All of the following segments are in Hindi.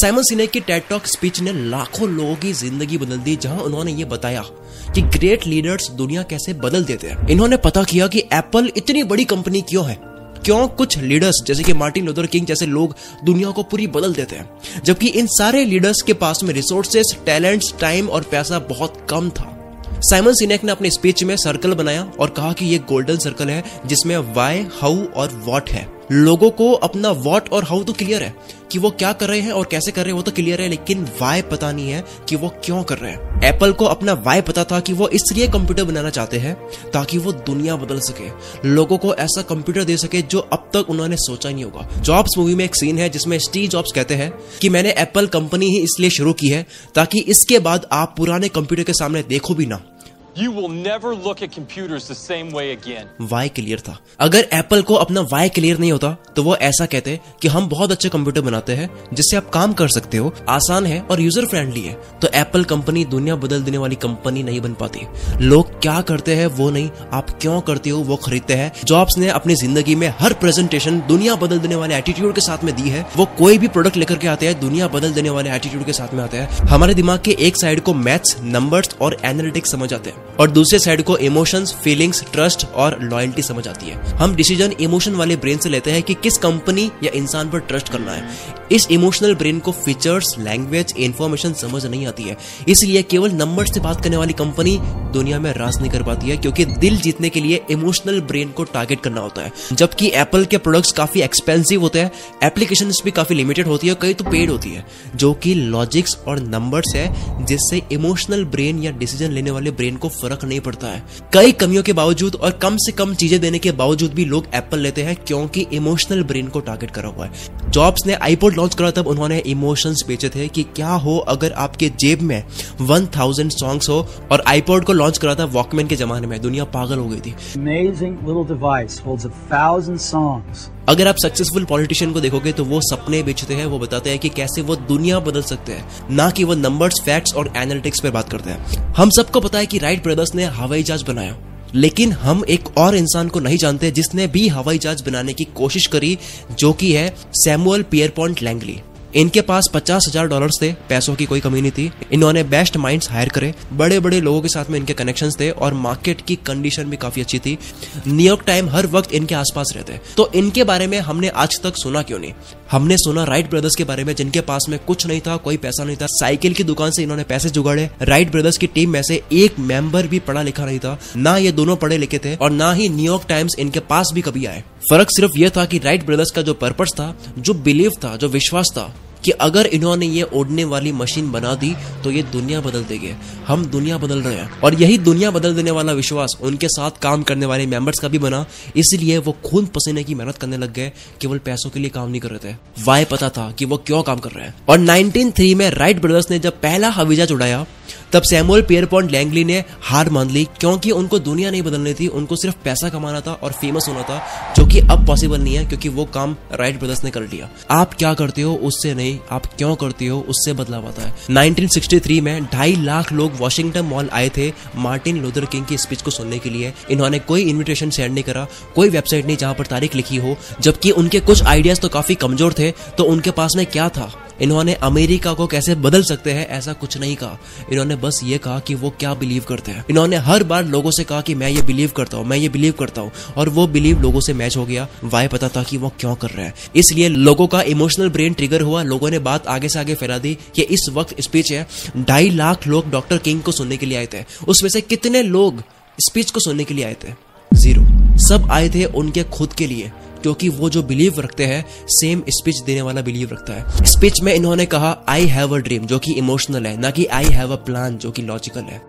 साइमन सिनेक की टेड टॉक स्पीच ने लाखों लोगों की ज़िंदगी बदल दी, जहाँ उन्होंने ये बताया कि ग्रेट लीडर्स दुनिया कैसे बदल देते हैं। इन्होंने पता किया कि एप्पल इतनी बड़ी कंपनी क्यों है? क्यों कुछ लीडर्स, जैसे कि मार्टिन लूथर किंग जैसे लोग दुनिया को पूरी बदल देते हैं? जबकि इन सारे लीडर्स के पास में रिसोर्सेस, टैलेंट्स, टाइम और पैसा बहुत कम था। साइमन सिनेक ने अपने स्पीच में सर्कल बनाया और कहा कि ये गोल्डन सर्कल है, जिसमें वाई हाउ और वॉट है। लोगों को अपना वॉट और हाउ तो क्लियर है कि वो क्या कर रहे हैं और कैसे कर रहे हैं, वो तो क्लियर है, लेकिन वाई पता नहीं है कि वो क्यों कर रहे हैं। एप्पल को अपना वाई पता था कि वो इसलिए कंप्यूटर बनाना चाहते हैं ताकि वो दुनिया बदल सके। लोगों को ऐसा कंप्यूटर दे सके जो अब तक उन्होंने सोचा नहीं होगा। जॉब्स मूवी में एक सीन है जिसमें स्टीव जॉब्स कहते हैं कि मैंने एप्पल कंपनी ही इसलिए शुरू की है ताकि इसके बाद आप पुराने कंप्यूटर के सामने देखो भी ना। You will never look at computers the same way again. Why clear था। अगर एप्पल को अपना वाई क्लियर नहीं होता तो वो ऐसा कहते कि हम बहुत अच्छे कंप्यूटर बनाते हैं, जिससे आप काम कर सकते हो, आसान है और यूज़र फ्रेंडली है। तो एप्पल कंपनी दुनिया बदल देने वाली कंपनी नहीं बन पाती। लोग क्या करते हैं वो नहीं, आप क्यों करते हो वो खरीदते हैं। जॉब्स ने अपनी ज़िंदगी में हर प्रेजेंटेशन दुनिया बदल देने वाले एटीट्यूड के साथ में दी है। वो कोई भी प्रोडक्ट लेकर के आते हैं, दुनिया बदल देने वाले एटीट्यूड के साथ में आते हैं। हमारे दिमाग के एक साइड को मैथ्स नंबर्स और एनालिटिक्स समझ आते हैं। और दूसरे साइड को इमोशंस फीलिंग्स ट्रस्ट और लॉयल्टी समझ आती है। हम डिसीज़न इमोशन वाले ब्रेन से लेते हैं कि किस कंपनी या इंसान पर ट्रस्ट करना है। इस इमोशनल ब्रेन को फीचर्स लैंग्वेज इंफॉर्मेशन समझ नहीं आती है। इसलिए केवल नंबर से बात करने वाली कंपनी दुनिया में राज नहीं कर पाती है, क्योंकि दिल जीतने के लिए इमोशनल ब्रेन को टारगेट करना होता है। जबकि एप्पल के प्रोडक्ट्स काफ़ी एक्सपेंसिव होते हैं एप्लीकेशन भी काफ़ी लिमिटेड होती है, कई तो पेड होती है, जो कि लॉजिक्स और नंबर्स है, जिससे इमोशनल ब्रेन या डिसीज़न लेने वाले ब्रेन को फ़र्क नहीं पड़ता है। कई कमियों के बावजूद और कम से कम चीज़ें देने के बावजूद भी लोग एप्पल लेते हैं क्योंकि इमोशनल ब्रेन को टारगेट करा हुआ है। जॉब्स ने आईपोड लॉन्च करा तब उन्होंने इमोशंस बेचे थे कि क्या हो अगर आपके जेब में 1000 सॉन्ग्स हो और आईपोड को लॉन्च करा था वॉकमैन के जमाने में। दुनिया पागल हो गई थी. अगर आप सक्सेसफुल पॉलिटिशियन को देखोगे तो वो सपने बेचते हैं वो बताते हैं कि कैसे वो दुनिया बदल सकते हैं। ना कि वो नंबर्स फैक्ट्स और एनालिटिक्स पर बात करते हैं। हम सबको पता है कि राइट ब्रदर्स ने हवाई जहाज़ बनाया। लेकिन हम एक और इंसान को नहीं जानते जिसने भी हवाई जहाज़ बनाने की कोशिश करी, जो कि है सैमुअल पियरपॉइंट लैंगली। इनके पास पचास हज़ार डॉलर थे, पैसों की कोई कमी नहीं थी। इन्होंने बेस्ट माइंड्स हायर करे। बड़े बड़े लोगों के साथ में इनके कनेक्शन थे और मार्केट की कंडीशन भी काफ़ी अच्छी थी। न्यूयॉर्क टाइम हर वक्त इनके आसपास रहते। तो इनके बारे में हमने आज तक सुना क्यों नहीं? हमने सुना राइट ब्रदर्स के बारे में, जिनके पास में कुछ नहीं था, कोई पैसा नहीं था। साइकिल की दुकान से इन्होंने पैसे जुगाड़े। राइट ब्रदर्स की टीम में से एक मेंबर भी पढ़ा लिखा नहीं था। ना ये दोनों पढ़े लिखे थे और ना ही न्यूयॉर्क टाइम्स इनके पास भी कभी आए। फ़र्क सिर्फ़ यह था कि राइट ब्रदर्स का जो पर्पज था, जो बिलीव था, जो विश्वास था कि अगर इन्होंने ये ओढ़ने वाली मशीन बना दी तो ये दुनिया बदल देगी। हम दुनिया बदल रहे हैं। और यही दुनिया बदल देने वाला विश्वास उनके साथ काम करने वाले मेंबर्स का भी बना। इसलिए वो खून पसीने की मेहनत करने लग गए, केवल पैसों के लिए काम नहीं कर रहे थे। वाई पता था कि वो क्यों काम कर रहे हैं। और 1903 में राइट ब्रदर्स ने जब पहला हवीजा उड़ाया तब सैमुअल पियरपॉन्ट लैंगली ने हार मान ली, क्योंकि उनको दुनिया नहीं बदलनी थी। उनको सिर्फ़ पैसा कमाना था और फ़ेमस होना था, जो कि अब पॉसिबल नहीं है, क्योंकि वो काम राइट ब्रदर्स ने कर लिया। आप क्या करते हो, उससे नहीं। आप क्यों करती हो, उससे बदलाव आता है। 1963 में ढाई लाख लोग वॉशिंगटन मॉल आए थे मार्टिन लूथर किंग की स्पीच को सुनने के लिए। इन्होंने कोई इन्विटेशन सेंड नहीं करा, कोई वेबसाइट नहीं जहाँ पर तारीख लिखी हो, जबकि उनके कुछ आइडियाज़ तो काफ़ी कमज़ोर थे तो उनके पास में क्या था? इन्होंने अमेरिका को कैसे बदल सकते हैं, ऐसा कुछ नहीं कहा। इन्होंने बस ये कहा कि वो क्या बिलीव करते हैं। इन्होंने हर बार लोगों से कहा कि मैं ये बिलीव करता हूँ, मैं ये बिलीव करता हूँ, और वो बिलीव लोगों से मैच हो गया। वाई पता था कि वो क्यों कर रहे हैं। इसलिए लोगों का इमोशनल ब्रेन ट्रिगर हुआ, लोगों ने बात आगे से आगे फैला दी कि इस वक्त स्पीच है। ढाई लाख लोग डॉक्टर किंग को सुनने के लिए आए थे। उसमें से कितने लोग स्पीच को सुनने के लिए आए थे? ज़ीरो सब आए थे उनके खुद के लिए। क्योंकि वो जो बिलीव रखते हैं सेम स्पीच देने वाला बिलीव रखता है। स्पीच में इन्होंने कहा आई हैव अ ड्रीम जो कि इमोशनल है, ना कि आई हैव अ प्लान जो कि लॉजिकल है।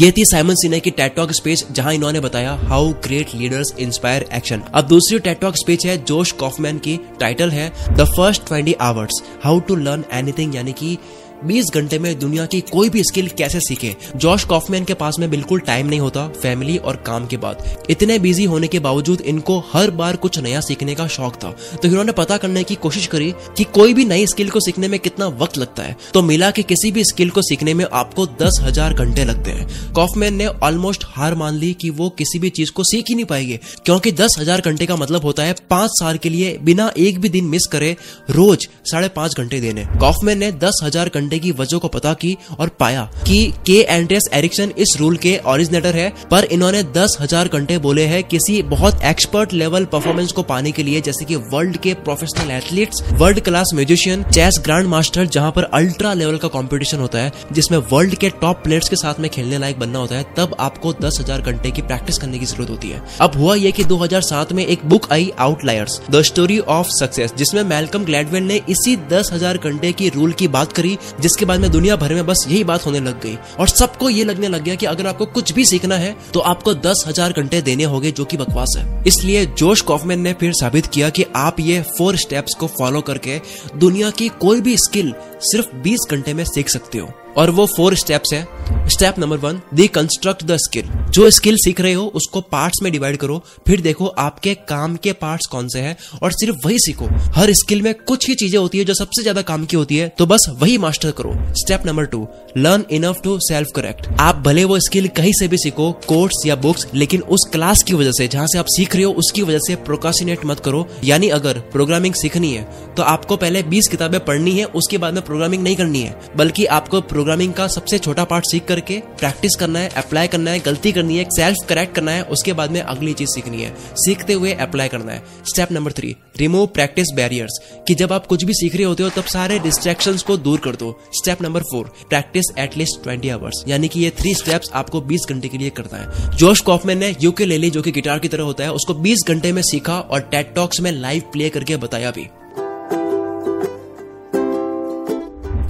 ये थी साइमन सिने की टेटॉक स्पीच जहाँ इन्होंने बताया how great leaders inspire action अब दूसरी टेटॉक स्पीच है, जोश कॉफमैन की टाइटल है the first twenty hours how to learn anything यानी कि बीस घंटे में दुनिया की कोई भी स्किल कैसे सीखे? जॉश कॉफमैन के पास में बिल्कुल टाइम नहीं होता, फैमिली और काम के बाद। इतने बिज़ी होने के बावजूद इनको हर बार कुछ नया सीखने का शौक था। तो इन्होंने पता करने की कोशिश करी कि कोई भी नई स्किल को सीखने में कितना वक्त लगता है। तो मिला कि किसी भी स्किल को सीखने में आपको दस हज़ार घंटे लगते हैं। कॉफमैन ने ऑलमोस्ट हार मान ली कि वो किसी भी चीज़ को सीख ही नहीं पाएँगे, क्योंकि दस हज़ार घंटे का मतलब होता है पाँच साल के लिए बिना एक भी दिन मिस करे रोज साढ़े घंटे देने। कॉफमैन ने दस हज़ार घंटे की वजह को पता की और पाया कि के एंड्रेस एरिक्सन इस रूल के ओरिजिनेटर है, पर इन्होंने दस हज़ार घंटे बोले हैं किसी बहुत एक्सपर्ट लेवल परफॉर्मेंस को पाने के लिए, जैसे कि वर्ल्ड के professional athletes world class musician chess grand master जहाँ पर अल्ट्रा लेवल का कंपटीशन होता है, जिसमें वर्ल्ड के टॉप प्लेयर्स के साथ में खेलने लायक बनना होता है, तब आपको दस हज़ार घंटे की प्रैक्टिस करने की ज़रूरत होती है। अब हुआ यह कि 2007 में एक book I Outliers the story of success जिसमें मेलकम ग्लैडवेल ने इसी दस हज़ार घंटे की रूल की बात करी जिसके बाद में दुनिया भर में बस यही बात होने लग गई। और सबको ये लगने लग गया कि अगर आपको कुछ भी सीखना है तो आपको दस हज़ार घंटे देने होंगे जो कि बकवास है। इसलिए जोश कॉफमैन ने फिर साबित किया कि आप ये फोर स्टेप्स को फॉलो करके दुनिया की कोई भी स्किल सिर्फ़ 20 घंटे में सीख सकते हो। और वो फोर स्टेप्स है। Step number one deconstruct the skill जो स्किल सीख रहे हो, उसको पार्ट्स में डिवाइड करो। फिर देखो, आपके काम के पार्ट्स कौन से हैं, और सिर्फ़ वही सीखो। हर स्किल में कुछ ही चीज़ें होती है जो सबसे ज़्यादा काम की होती है तो बस वही मास्टर करो। Step number two learn enough to self correct आप भले वो स्किल कहीं से भी सीखो कोर्स या बुक्स लेकिन उस क्लास की वजह से, जहाँ से आप सीख रहे हो, उसकी वजह से प्रोकासिनेट मत करो। यानी अगर प्रोग्रामिंग सीखनी है तो आपको पहले 20 किताबें पढ़नी है, उसके बाद में प्रोग्रामिंग नहीं करनी है, बल्कि आपको प्रोग्रामिंग का सबसे छोटा पार्ट सीख करके प्रैक्टिस करना है अप्लाई करना है, गलती करनी है सेल्फ करेक्ट करना है, उसके बाद में अगली चीज़ सीखनी है। सीखते हुए अप्लाई करना है। Step number three remove practice barriers कि जब आप कुछ भी सीख रहे होते हो, तब सारे डिस्ट्रैक्शन को दूर कर दो। Step number four practice at least twenty hours यानी कि ये थ्री स्टेप्स आपको बीस घंटे के लिए करना है। जोश कॉफमैन ने यूके ले ली जो कि गिटार की तरह होता है, उसको बीस घंटे में सीखा और टेट टॉक्स में लाइव प्ले करके बताया भी।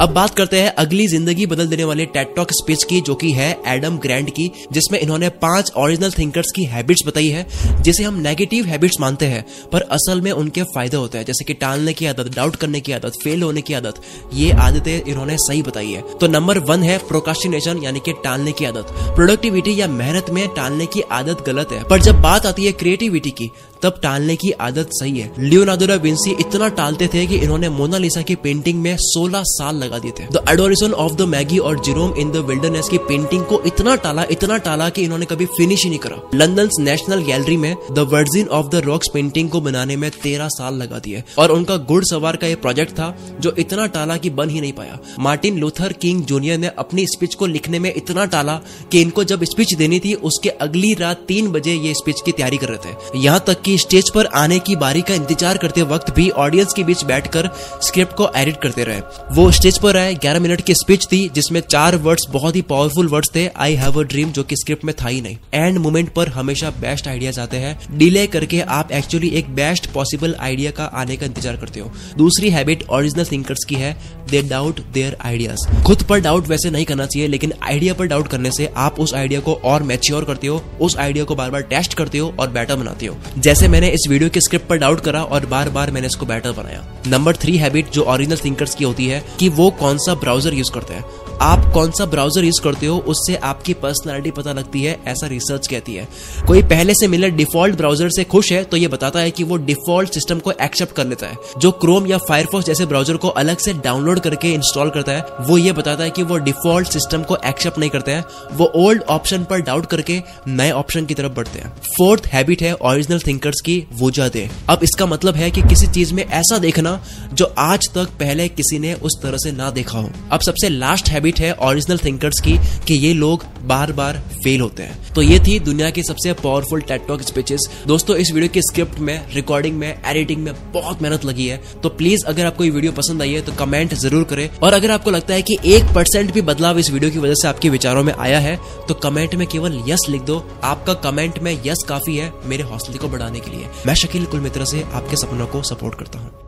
अब बात करते हैं अगली ज़िंदगी बदल देने वाले टेटॉक स्पीच की, जो कि है एडम ग्रैंड की, जिसमें इन्होंने पाँच ओरिजिनल थिंकर्स की हैबिट्स बताई है, जिसे हम नेगेटिव हैबिट्स मानते हैं, पर असल में उनके फ़ायदे होते हैं, जैसे कि टालने की आदत डाउट करने की आदत फेल होने की आदत, ये आदतें इन्होंने सही बताई है। तो नंबर वन है प्रोकास्टिनेशन यानी कि टालने की आदत। प्रोडक्टिविटी या मेहनत में टालने की आदत गलत है, पर जब बात आती है क्रिएटिविटी की तब टालने की आदत सही है। लियोनार्डो विंसी इतना टालते थे कि इन्होंने मोनालिसा की पेंटिंग में 16 साल लगा दिए थे। The Adoration of the Magi और जिरोम इन द विल्डरनेस की पेंटिंग को इतना टाला इतना टाला कि इन्होंने कभी फिनिश ही नहीं करा। लंदन नेशनल गैलरी में the Virgin of the Rocks painting को बनाने में तेरह साल लगा दिए। और उनका गुड़ सवार का यह प्रोजेक्ट था, जो इतना टाला कि बन ही नहीं पाया। मार्टिन लूथर किंग जूनियर ने अपनी स्पीच को लिखने में इतना टाला कि इनको जब स्पीच देनी थी, उसके अगली रात तीन बजे ये स्पीच की तैयारी कर रहे थे। यहाँ तक कि स्टेज पर आने की बारी का इंतज़ार करते वक्त भी ऑडियंस के बीच बैठकर स्क्रिप्ट को एडिट करते रहे। वो स्टेज पर आए 11 मिनट की स्पीच थी, जिसमें चार वर्ड्स बहुत ही पावरफुल वर्ड्स थे आई हैव अ ड्रीम जो कि स्क्रिप्ट में था ही नहीं। एंड मोमेंट पर हमेशा बेस्ट आइडियाज़ आते हैं। डिले करके आप एक्चुअली एक बेस्ट पॉसिबल आइडिया का आने का इंतज़ार करते हो। दूसरी हैबिट ओरिजिनल थिंकर्स की है दे डाउट देयर आइडियाज़ खुद पर डाउट वैसे नहीं करना चाहिए, लेकिन आइडिया पर डाउट करने से आप उस आइडिया को और मैच्योर करते हो, उस आइडिया को बार बार टेस्ट करते हो और बेटर बनाते हो। जैसे मैंने इस वीडियो के स्क्रिप्ट पर डाउट करा और बार बार मैंने इसको बेटर बनाया। नंबर थ्री हैबिट जो ओरिजिनल थिंकर्स की होती है कि वो कौन सा ब्राउज़र यूज़ करते हैं? आप कौन सा ब्राउज़र यूज़ करते हो, उससे आपकी पर्सनैलिटी पता लगती है, ऐसा रिसर्च कहती है। कोई पहले से मिले डिफ़ॉल्ट ब्राउज़र से खुश है तो ये बताता है कि वो डिफ़ॉल्ट सिस्टम को एक्सेप्ट कर लेता है। जो क्रोम या फायरफॉक्स जैसे ब्राउज़र को अलग से डाउनलोड करके इंस्टॉल करता है, वो ये बताता है कि वो डिफ़ॉल्ट सिस्टम को एक्सेप्ट नहीं करते हैं। वो ओल्ड ऑप्शन पर डाउट करके नए ऑप्शन की तरफ़ बढ़ते हैं। फोर्थ हैबिट है ओरिजिनल थिंकर्स की वजह दे। अब इसका मतलब है कि किसी चीज़ में ऐसा देखना, जो आज तक पहले किसी ने उस तरह से ना देखा हो। अब सबसे लास्ट हैबिट हैबिट है ओरिजिनल थिंकर्स की कि ये लोग बार बार फेल होते हैं। तो ये थी दुनिया की सबसे पावरफुल टेटॉक स्पीचेस दोस्तों, इस वीडियो के स्क्रिप्ट में रिकॉर्डिंग में एडिटिंग में बहुत मेहनत लगी है। तो प्लीज़ अगर आपको ये वीडियो पसंद आई है तो कमेंट ज़रूर करें। और अगर आपको लगता है कि एक परसेंट भी बदलाव इस वीडियो की वजह से आपके विचारों में आया है तो कमेंट में केवल यस लिख दो। आपका कमेंट में यस काफ़ी है मेरे हौसले को बढ़ाने के लिए। मैं शकील कुल मित्र से आपके सपनों को सपोर्ट करता हूँ।